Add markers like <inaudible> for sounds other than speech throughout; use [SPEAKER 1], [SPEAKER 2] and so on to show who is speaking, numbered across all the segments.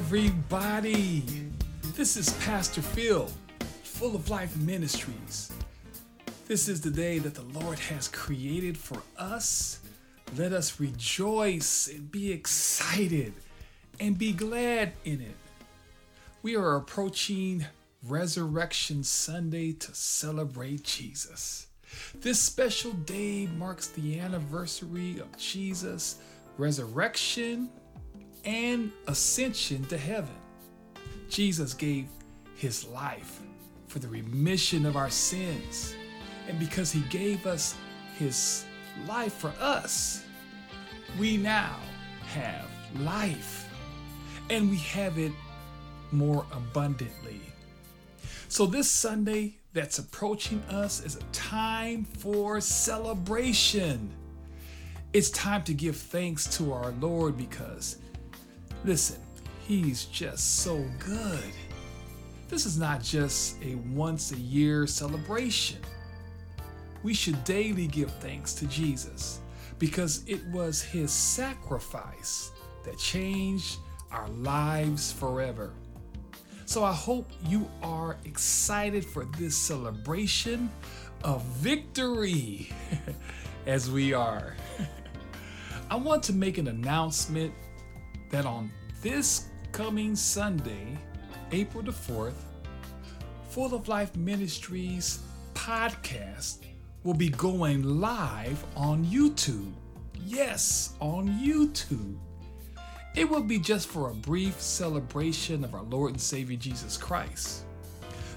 [SPEAKER 1] everybody. This is Pastor Phil, Full of Life Ministries. This is the day that the Lord has created for us. Let us rejoice and be excited and be glad in it. We are approaching Resurrection Sunday to celebrate Jesus. This special day marks the anniversary of Jesus' resurrection and ascension to heaven. Jesus gave his life for the remission of our sins. And because he gave us his life for us, we now have life. And we have it more abundantly. So, this Sunday that's approaching us is a time for celebration. It's time to give thanks to our Lord because, listen, He's just so good. This is not just a once a year celebration. We should daily give thanks to Jesus because it was His sacrifice that changed our lives forever. So I hope you are excited for this celebration of victory <laughs> as we are. <laughs> I want to make an announcement that on this coming Sunday, April the 4th, Full of Life Ministries podcast will be going live on YouTube. Yes, on YouTube. It will be just for a brief celebration of our Lord and Savior Jesus Christ.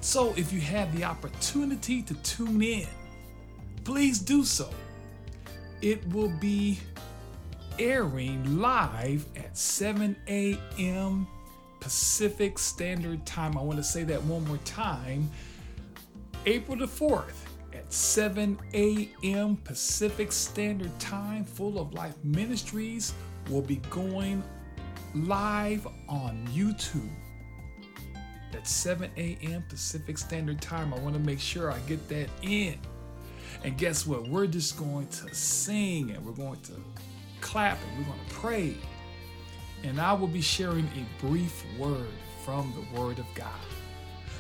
[SPEAKER 1] So if you have the opportunity to tune in, please do so. It will be airing live at 7 a.m. Pacific Standard Time. I want to say that one more time. April the 4th at 7 a.m. Pacific Standard Time, Full of Life Ministries will be going live on YouTube at 7 a.m. Pacific Standard Time. I want to make sure I get that in. And guess what? We're just going to sing and we're going to clap and we're going to pray. And I will be sharing a brief word from the Word of God.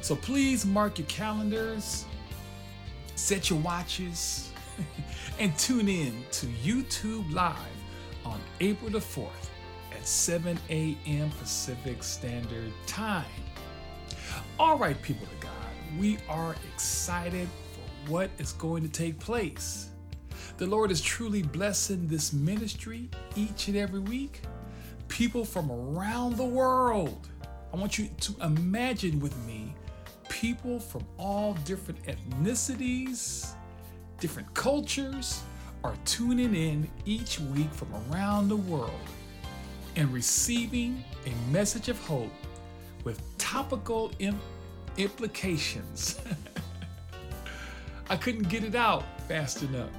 [SPEAKER 1] So please mark your calendars, set your watches, <laughs> and tune in to YouTube Live on April the 4th at 7 a.m. Pacific Standard Time. All right, people of God, we are excited for what is going to take place. The Lord is truly blessing this ministry each and every week. People from around the world. I want you to imagine with me people from all different ethnicities, different cultures are tuning in each week from around the world and receiving a message of hope with topical Im- implications. <laughs> I couldn't get it out fast enough.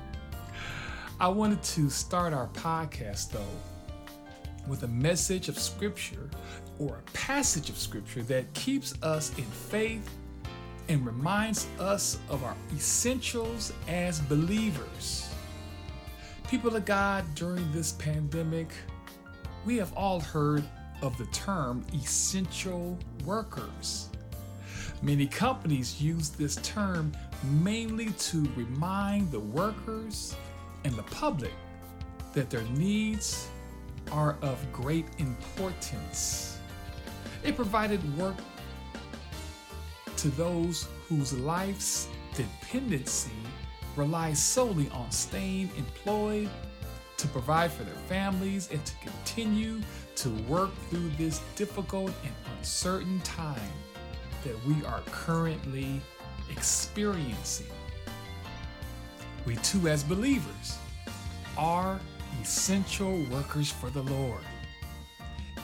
[SPEAKER 1] I wanted to start our podcast though with a message of scripture or a passage of scripture that keeps us in faith and reminds us of our essentials as believers. People of God, during this pandemic, we have all heard of the term essential workers. Many companies use this term mainly to remind the workers and the public that their needs are of great importance. It provided work to those whose life's dependency relies solely on staying employed to provide for their families and to continue to work through this difficult and uncertain time that we are currently experiencing. We too, as believers, are essential workers for the Lord.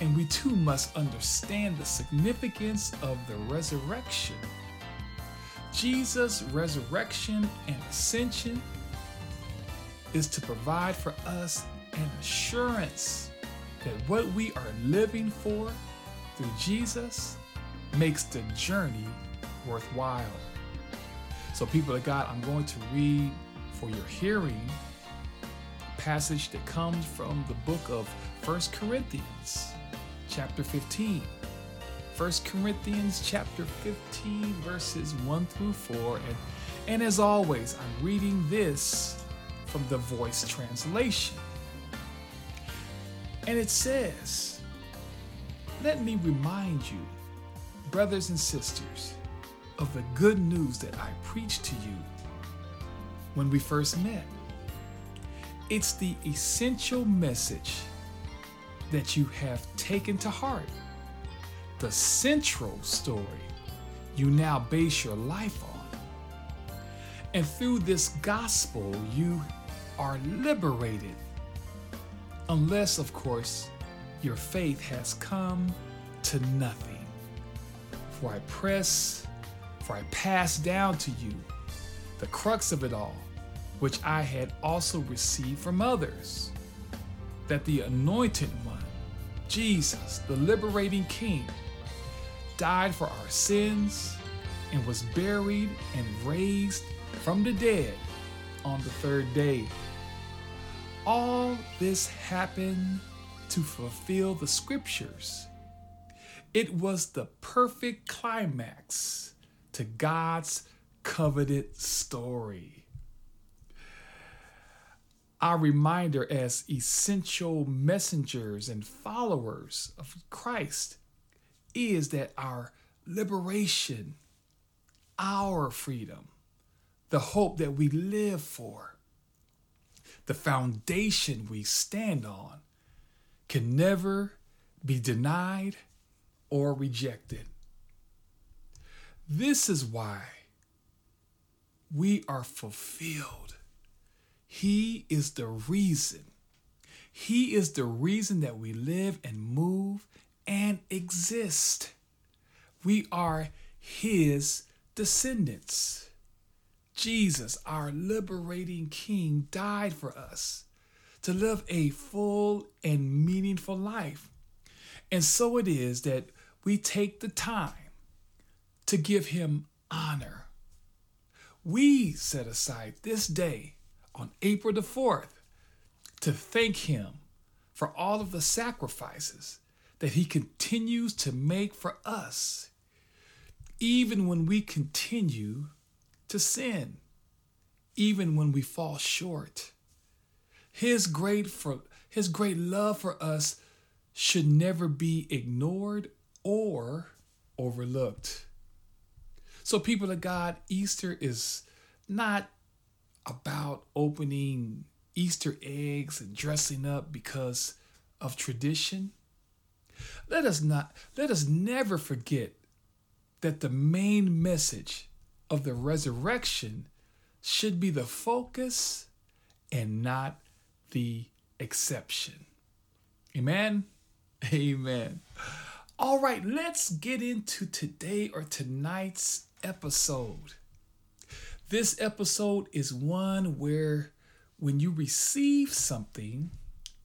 [SPEAKER 1] And we too must understand the significance of the resurrection. Jesus' resurrection and ascension is to provide for us an assurance that what we are living for through Jesus makes the journey worthwhile. So, people of God, I'm going to read for your hearing a passage that comes from the book of First Corinthians, chapter 15. 1 Corinthians chapter 15, verses 1 through 4. And, and as always, I'm reading this from the voice translation. And it says, Let me remind you, brothers and sisters, of the good news that I preached to you when we first met. It's the essential message that you have taken to heart. The central story you now base your life on. And through this gospel, you are liberated. Unless, of course, your faith has come to nothing. For I press, for I pass down to you the crux of it all, which I had also received from others that the anointed one, Jesus, the liberating King, died for our sins and was buried and raised from the dead on the third day. All this happened to fulfill the scriptures. It was the perfect climax to God's coveted story. Our reminder as essential messengers and followers of Christ is that our liberation, our freedom, the hope that we live for, the foundation we stand on can never be denied or rejected. This is why we are fulfilled. He is the reason. He is the reason that we live and move and exist. We are His descendants. Jesus, our liberating King, died for us to live a full and meaningful life. And so it is that we take the time to give him honor. We set aside this day on April the 4th to thank him for all of the sacrifices that he continues to make for us, even when we continue to sin, even when we fall short. His great for his great love for us should never be ignored or overlooked. So people of God, Easter is not about opening Easter eggs and dressing up because of tradition. Let us not let us never forget that the main message of the resurrection should be the focus and not the exception. Amen. Amen. All right, let's get into today or tonight's episode. This episode is one where when you receive something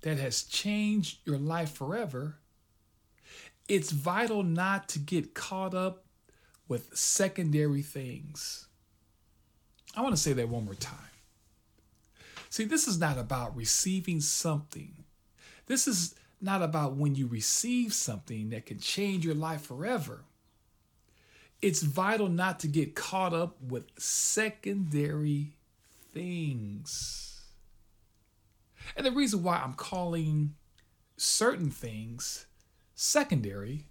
[SPEAKER 1] that has changed your life forever, it's vital not to get caught up with secondary things. I want to say that one more time. See, this is not about receiving something. This is not about when you receive something that can change your life forever. It's vital not to get caught up with secondary things. And the reason why I'm calling certain things secondary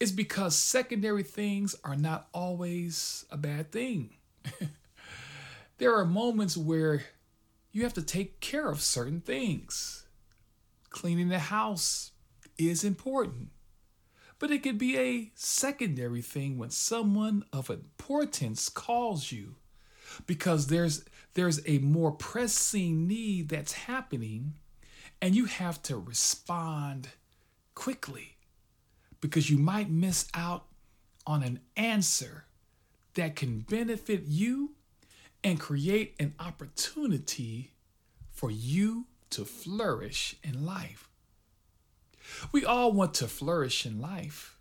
[SPEAKER 1] is because secondary things are not always a bad thing. <laughs> there are moments where you have to take care of certain things. Cleaning the house is important, but it could be a secondary thing when someone of importance calls you because there's there's a more pressing need that's happening and you have to respond quickly because you might miss out on an answer that can benefit you and create an opportunity for you to flourish in life. We all want to flourish in life.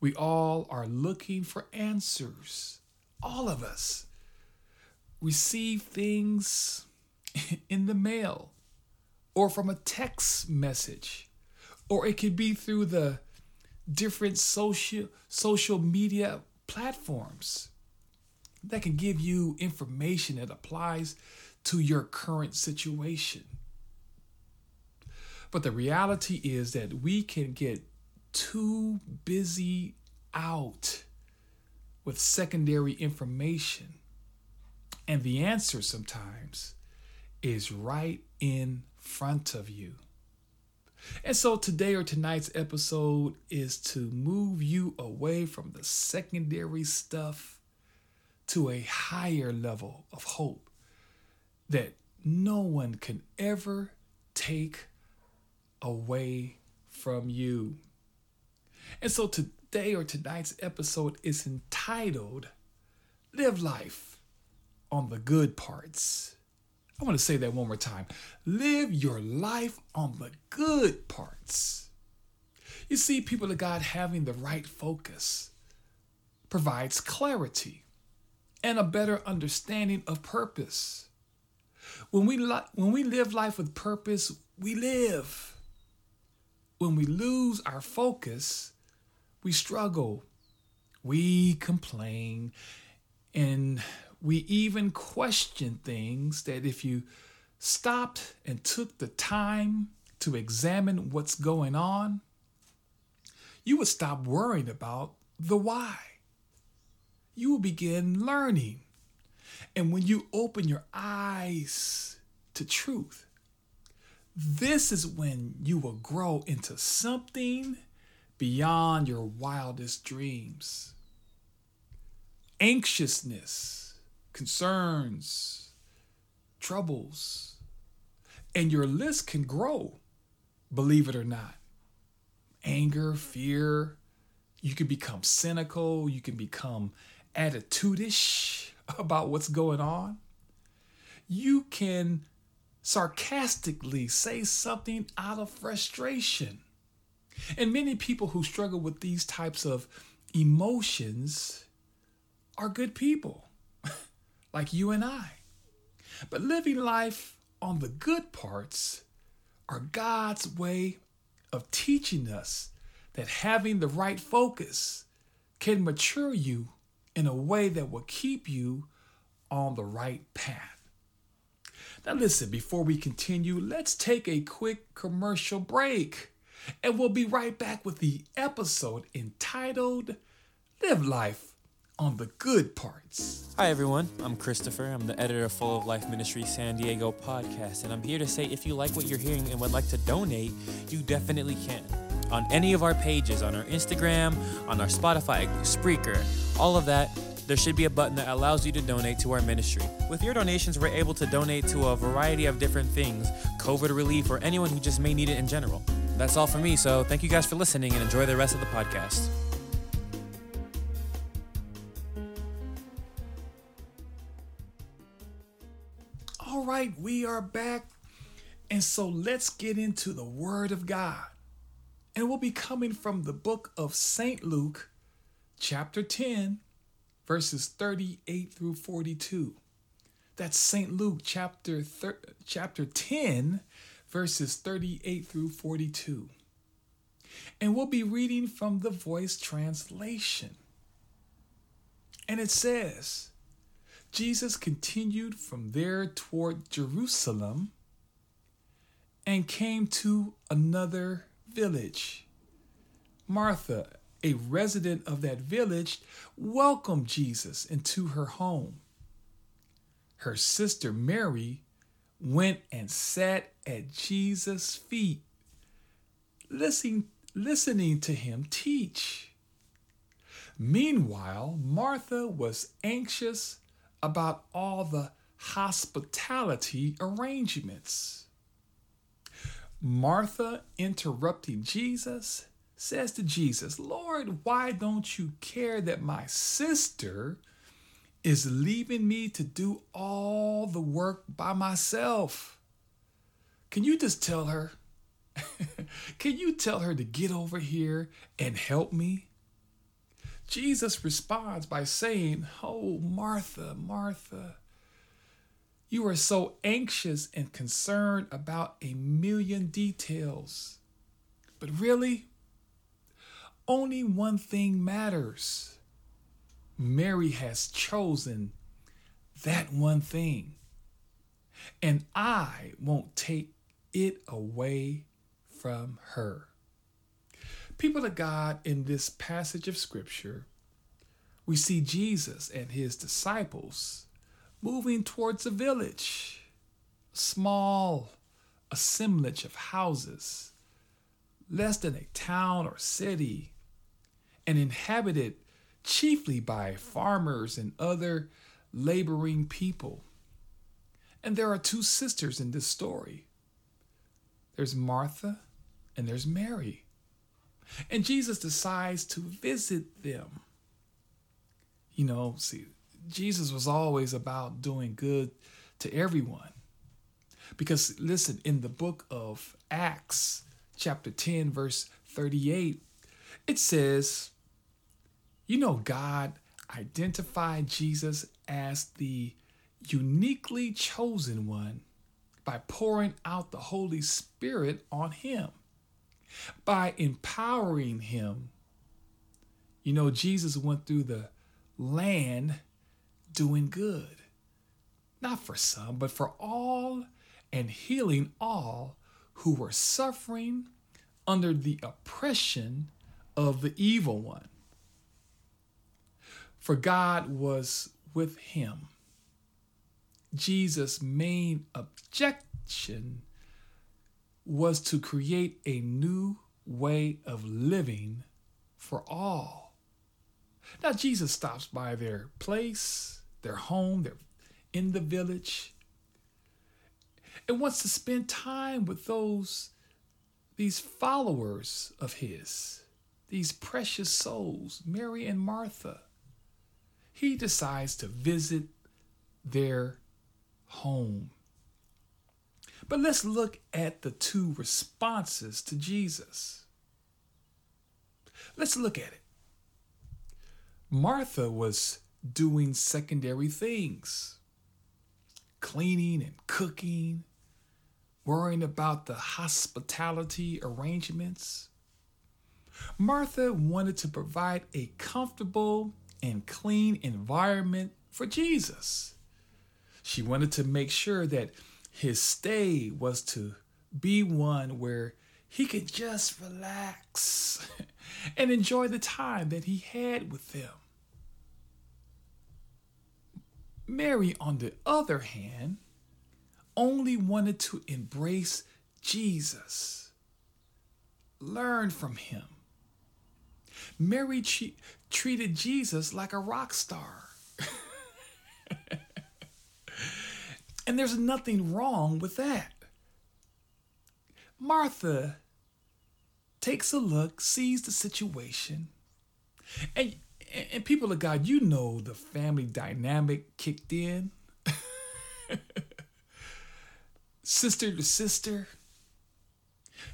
[SPEAKER 1] We all are looking for answers. All of us receive things <laughs> in the mail or from a text message or it could be through the different social social media platforms that can give you information that applies to your current situation. But the reality is that we can get too busy out with secondary information. And the answer sometimes is right in front of you. And so today or tonight's episode is to move you away from the secondary stuff to a higher level of hope that no one can ever take away from you. And so today or tonight's episode is entitled Live Life on the Good Parts. I want to say that one more time. Live your life on the good parts. You see, people of God having the right focus provides clarity and a better understanding of purpose. When we, li- when we live life with purpose, we live. When we lose our focus, we struggle, we complain, and we even question things that if you stopped and took the time to examine what's going on, you would stop worrying about the why. You will begin learning. And when you open your eyes to truth, this is when you will grow into something beyond your wildest dreams. Anxiousness, concerns, troubles, and your list can grow, believe it or not. Anger, fear, you can become cynical, you can become attitudish <laughs> about what's going on. You can sarcastically say something out of frustration. And many people who struggle with these types of emotions are good people, <laughs> like you and I. But living life on the good parts are God's way of teaching us that having the right focus can mature you in a way that will keep you on the right path. Now, listen, before we continue, let's take a quick commercial break. And we'll be right back with the episode entitled Live Life on the Good Parts.
[SPEAKER 2] Hi, everyone. I'm Christopher. I'm the editor of Full of Life Ministry San Diego podcast. And I'm here to say if you like what you're hearing and would like to donate, you definitely can. On any of our pages, on our Instagram, on our Spotify, Spreaker, all of that, there should be a button that allows you to donate to our ministry. With your donations, we're able to donate to a variety of different things COVID relief, or anyone who just may need it in general. That's all for me, so thank you guys for listening and enjoy the rest of the podcast.
[SPEAKER 1] All right, we are back. And so let's get into the Word of God. And we'll be coming from the book of St. Luke, chapter 10, verses 38 through 42. That's St. Luke chapter thir- chapter 10 verses 38 through 42. And we'll be reading from the Voice translation. And it says, Jesus continued from there toward Jerusalem and came to another village. Martha, a resident of that village, welcomed Jesus into her home. Her sister Mary went and sat at Jesus' feet, listening, listening to him teach. Meanwhile, Martha was anxious about all the hospitality arrangements. Martha, interrupting Jesus, says to Jesus, Lord, why don't you care that my sister is leaving me to do all the work by myself? Can you just tell her? <laughs> Can you tell her to get over here and help me? Jesus responds by saying, Oh, Martha, Martha, you are so anxious and concerned about a million details But really, only one thing matters. Mary has chosen that one thing. And I won't take it away from her. People of God, in this passage of Scripture, we see Jesus and his disciples moving towards a village, a small assemblage of houses, less than a town or city, and inhabited chiefly by farmers and other laboring people. And there are two sisters in this story there's Martha and there's Mary. And Jesus decides to visit them. You know, see, Jesus was always about doing good to everyone. Because listen, in the book of Acts, chapter 10, verse 38, it says, you know, God identified Jesus as the uniquely chosen one by pouring out the Holy Spirit on him, by empowering him. You know, Jesus went through the land doing good, not for some, but for all, and healing all who were suffering under the oppression of the evil one. For God was with him. Jesus' main objection was to create a new way of living for all. Now, Jesus stops by their place, their home, they're in the village, and wants to spend time with those, these followers of his, these precious souls, Mary and Martha. He decides to visit their home. But let's look at the two responses to Jesus. Let's look at it. Martha was doing secondary things cleaning and cooking, worrying about the hospitality arrangements. Martha wanted to provide a comfortable and clean environment for Jesus. She wanted to make sure that his stay was to be one where he could just relax <laughs> and enjoy the time that he had with them. Mary, on the other hand, only wanted to embrace Jesus, learn from him. Mary che- treated Jesus like a rock star. and there's nothing wrong with that. Martha takes a look, sees the situation, and and people of God, you know the family dynamic kicked in. <laughs> sister to sister.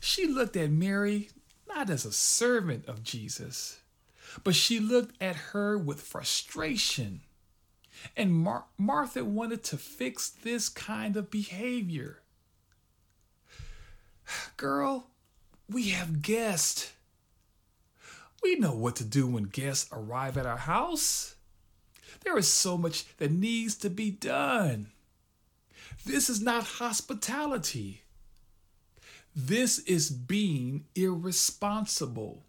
[SPEAKER 1] She looked at Mary not as a servant of Jesus, but she looked at her with frustration. And Mar- Martha wanted to fix this kind of behavior. Girl, we have guests. We know what to do when guests arrive at our house. There is so much that needs to be done. This is not hospitality. This is being irresponsible.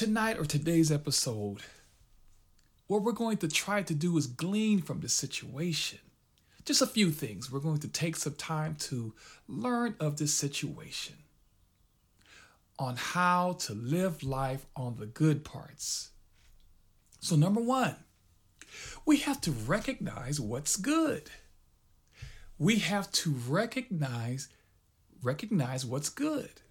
[SPEAKER 1] Tonight or today's episode, what we're going to try to do is glean from this situation. Just a few things. We're going to take some time to learn of this situation on how to live life on the good parts. So, number one, we have to recognize what's good. We have to recognize recognize what's good.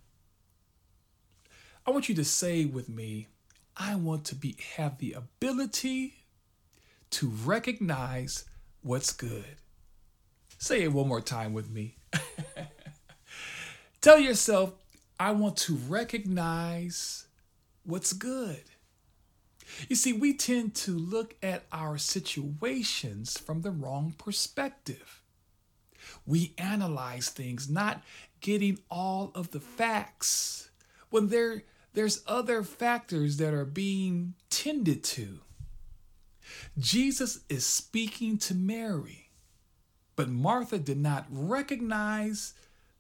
[SPEAKER 1] I want you to say with me, I want to be have the ability to recognize what's good. Say it one more time with me. <laughs> Tell yourself, I want to recognize what's good. You see, we tend to look at our situations from the wrong perspective. We analyze things, not getting all of the facts when there there's other factors that are being tended to. Jesus is speaking to Mary, but Martha did not recognize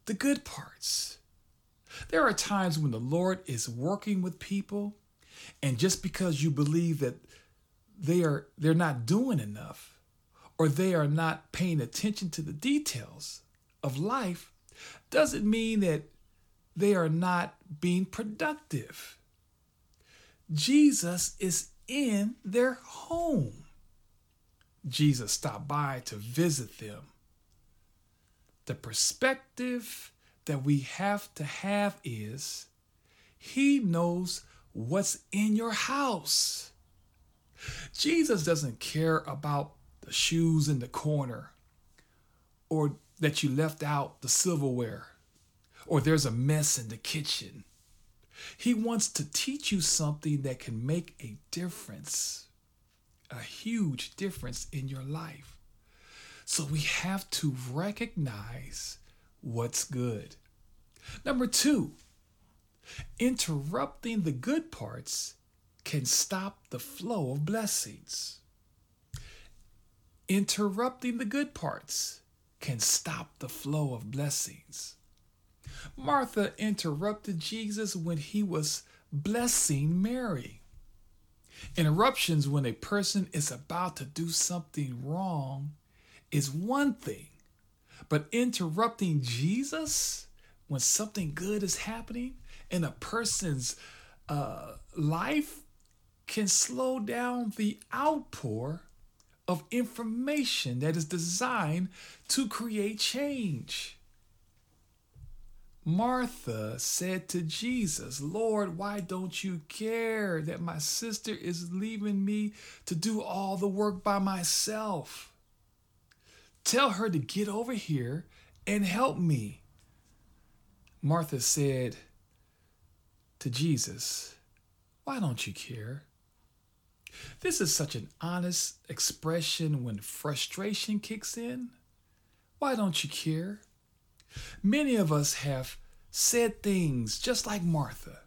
[SPEAKER 1] the good parts. There are times when the Lord is working with people, and just because you believe that they are they're not doing enough or they are not paying attention to the details of life doesn't mean that they are not being productive. Jesus is in their home. Jesus stopped by to visit them. The perspective that we have to have is He knows what's in your house. Jesus doesn't care about the shoes in the corner or that you left out the silverware or there's a mess in the kitchen. He wants to teach you something that can make a difference, a huge difference in your life. So we have to recognize what's good. Number two, interrupting the good parts can stop the flow of blessings. Interrupting the good parts can stop the flow of blessings. Martha interrupted Jesus when he was blessing Mary. Interruptions when a person is about to do something wrong is one thing, but interrupting Jesus when something good is happening in a person's uh, life can slow down the outpour of information that is designed to create change. Martha said to Jesus, Lord, why don't you care that my sister is leaving me to do all the work by myself? Tell her to get over here and help me. Martha said to Jesus, Why don't you care? This is such an honest expression when frustration kicks in. Why don't you care? Many of us have said things just like Martha.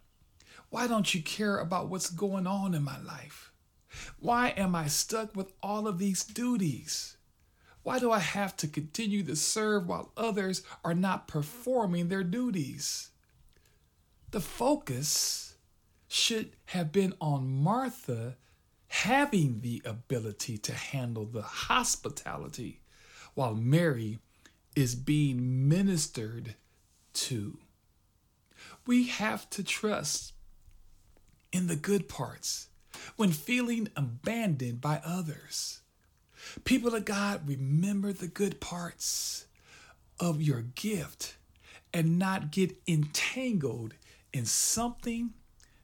[SPEAKER 1] Why don't you care about what's going on in my life? Why am I stuck with all of these duties? Why do I have to continue to serve while others are not performing their duties? The focus should have been on Martha having the ability to handle the hospitality while Mary is being ministered to. We have to trust in the good parts when feeling abandoned by others. People of God, remember the good parts of your gift and not get entangled in something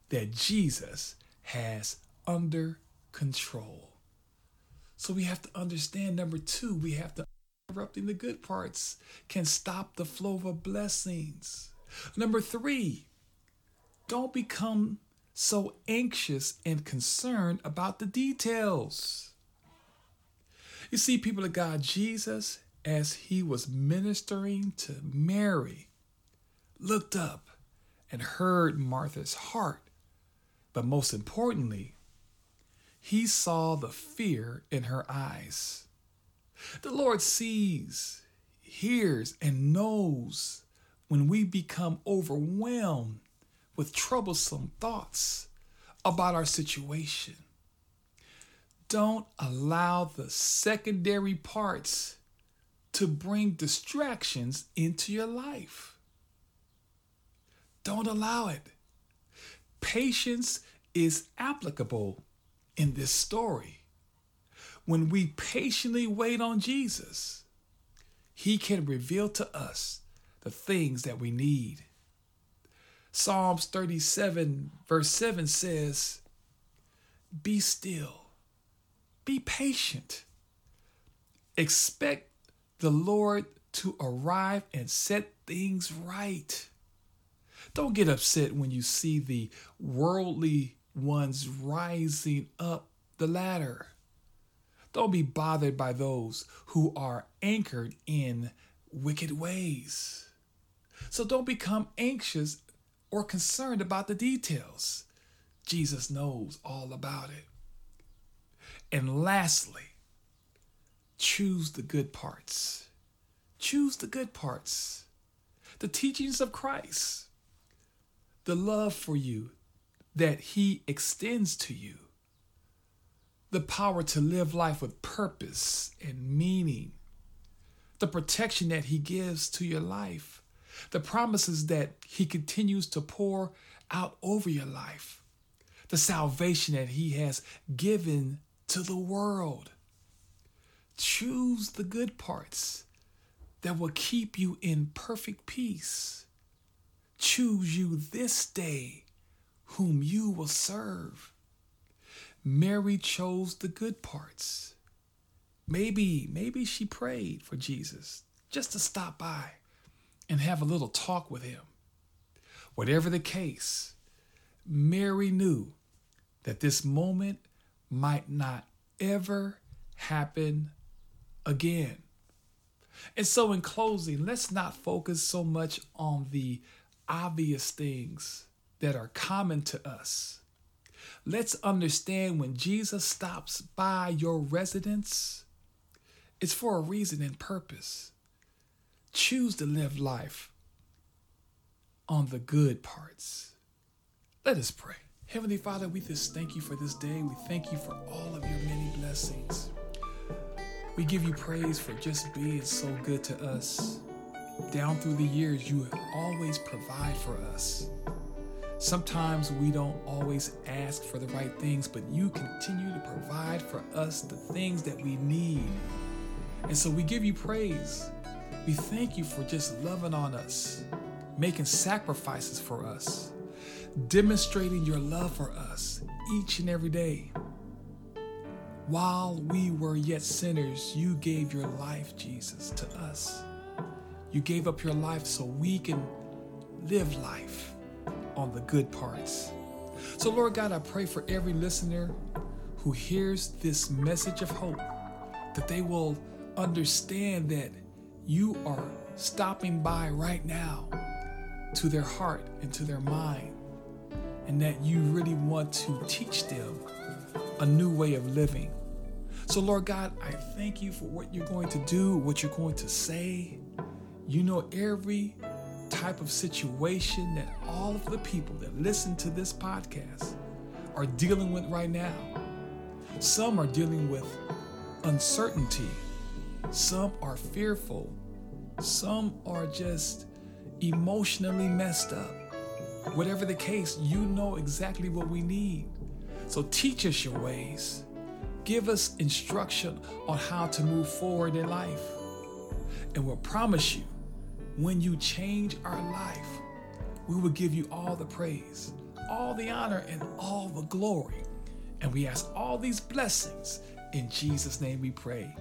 [SPEAKER 1] that Jesus has under control. So we have to understand number two, we have to interrupting the good parts can stop the flow of blessings. Number three, don't become so anxious and concerned about the details. You see, people of God, Jesus, as he was ministering to Mary, looked up and heard Martha's heart. But most importantly, he saw the fear in her eyes. The Lord sees, hears, and knows when we become overwhelmed with troublesome thoughts about our situation. Don't allow the secondary parts to bring distractions into your life. Don't allow it. Patience is applicable in this story. When we patiently wait on Jesus, He can reveal to us the things that we need. Psalms 37, verse 7 says, Be still, be patient, expect the Lord to arrive and set things right. Don't get upset when you see the worldly ones rising up the ladder. Don't be bothered by those who are anchored in wicked ways. So don't become anxious or concerned about the details. Jesus knows all about it. And lastly, choose the good parts. Choose the good parts. The teachings of Christ, the love for you that He extends to you, the power to live life with purpose and meaning, the protection that He gives to your life, the promises that He continues to pour out over your life, the salvation that He has given to the world. Choose the good parts that will keep you in perfect peace. Choose you this day whom you will serve. Mary chose the good parts. Maybe, maybe she prayed for Jesus just to stop by and have a little talk with him. Whatever the case, Mary knew that this moment might not ever happen again. And so, in closing, let's not focus so much on the obvious things that are common to us. Let's understand when Jesus stops by your residence, it's for a reason and purpose. Choose to live life on the good parts. Let us pray. Heavenly Father, we just thank you for this day. We thank you for all of your many blessings. We give you praise for just being so good to us. Down through the years, you have always provide for us. Sometimes we don't always ask for the right things, but you continue to provide for us the things that we need. And so we give you praise. We thank you for just loving on us, making sacrifices for us, demonstrating your love for us each and every day. While we were yet sinners, you gave your life, Jesus, to us. You gave up your life so we can live life on the good parts. So, Lord God, I pray for every listener who hears this message of hope that they will understand that you are stopping by right now to their heart and to their mind, and that you really want to teach them a new way of living. So, Lord God, I thank you for what you're going to do, what you're going to say. You know every type of situation that all of the people that listen to this podcast are dealing with right now. Some are dealing with uncertainty, some are fearful, some are just emotionally messed up. Whatever the case, you know exactly what we need. So teach us your ways. Give us instruction on how to move forward in life. And we'll promise you, when you change our life, we will give you all the praise, all the honor, and all the glory. And we ask all these blessings in Jesus' name we pray.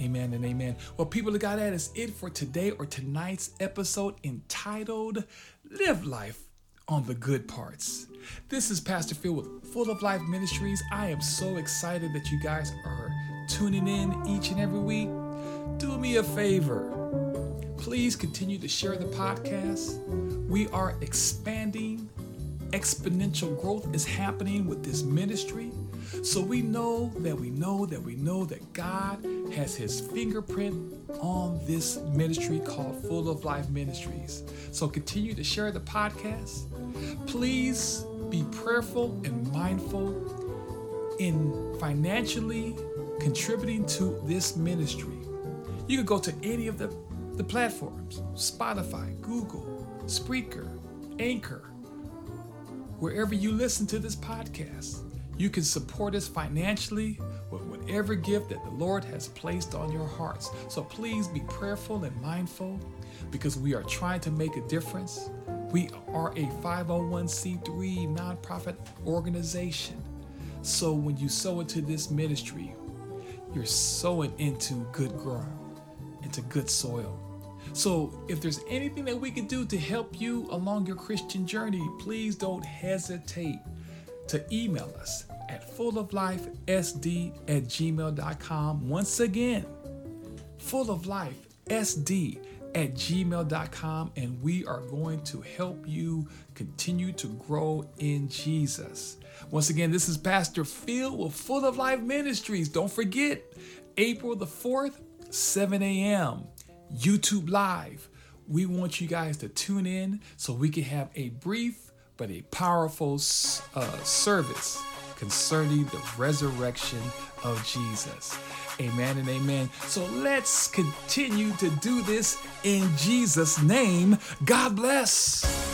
[SPEAKER 1] Amen and amen. Well, people of God, that is it for today or tonight's episode entitled Live Life on the Good Parts. This is Pastor Phil with Full of Life Ministries. I am so excited that you guys are tuning in each and every week. Do me a favor. Please continue to share the podcast. We are expanding. Exponential growth is happening with this ministry. So we know that we know that we know that God has his fingerprint on this ministry called Full of Life Ministries. So continue to share the podcast. Please be prayerful and mindful in financially contributing to this ministry. You can go to any of the, the platforms Spotify, Google, Spreaker, Anchor, wherever you listen to this podcast. You can support us financially with whatever gift that the Lord has placed on your hearts. So please be prayerful and mindful because we are trying to make a difference. We are a 501c3 nonprofit organization. So when you sow into this ministry, you're sowing into good ground, into good soil. So if there's anything that we can do to help you along your Christian journey, please don't hesitate to email us at fulloflifesd at gmail.com. Once again, fulloflifesd at gmail.com and we are going to help you continue to grow in Jesus. Once again, this is Pastor Phil with Full of Life Ministries. Don't forget, April the 4th, 7 a.m., YouTube Live. We want you guys to tune in so we can have a brief but a powerful uh, service concerning the resurrection of Jesus. Amen and amen. So let's continue to do this in Jesus' name. God bless.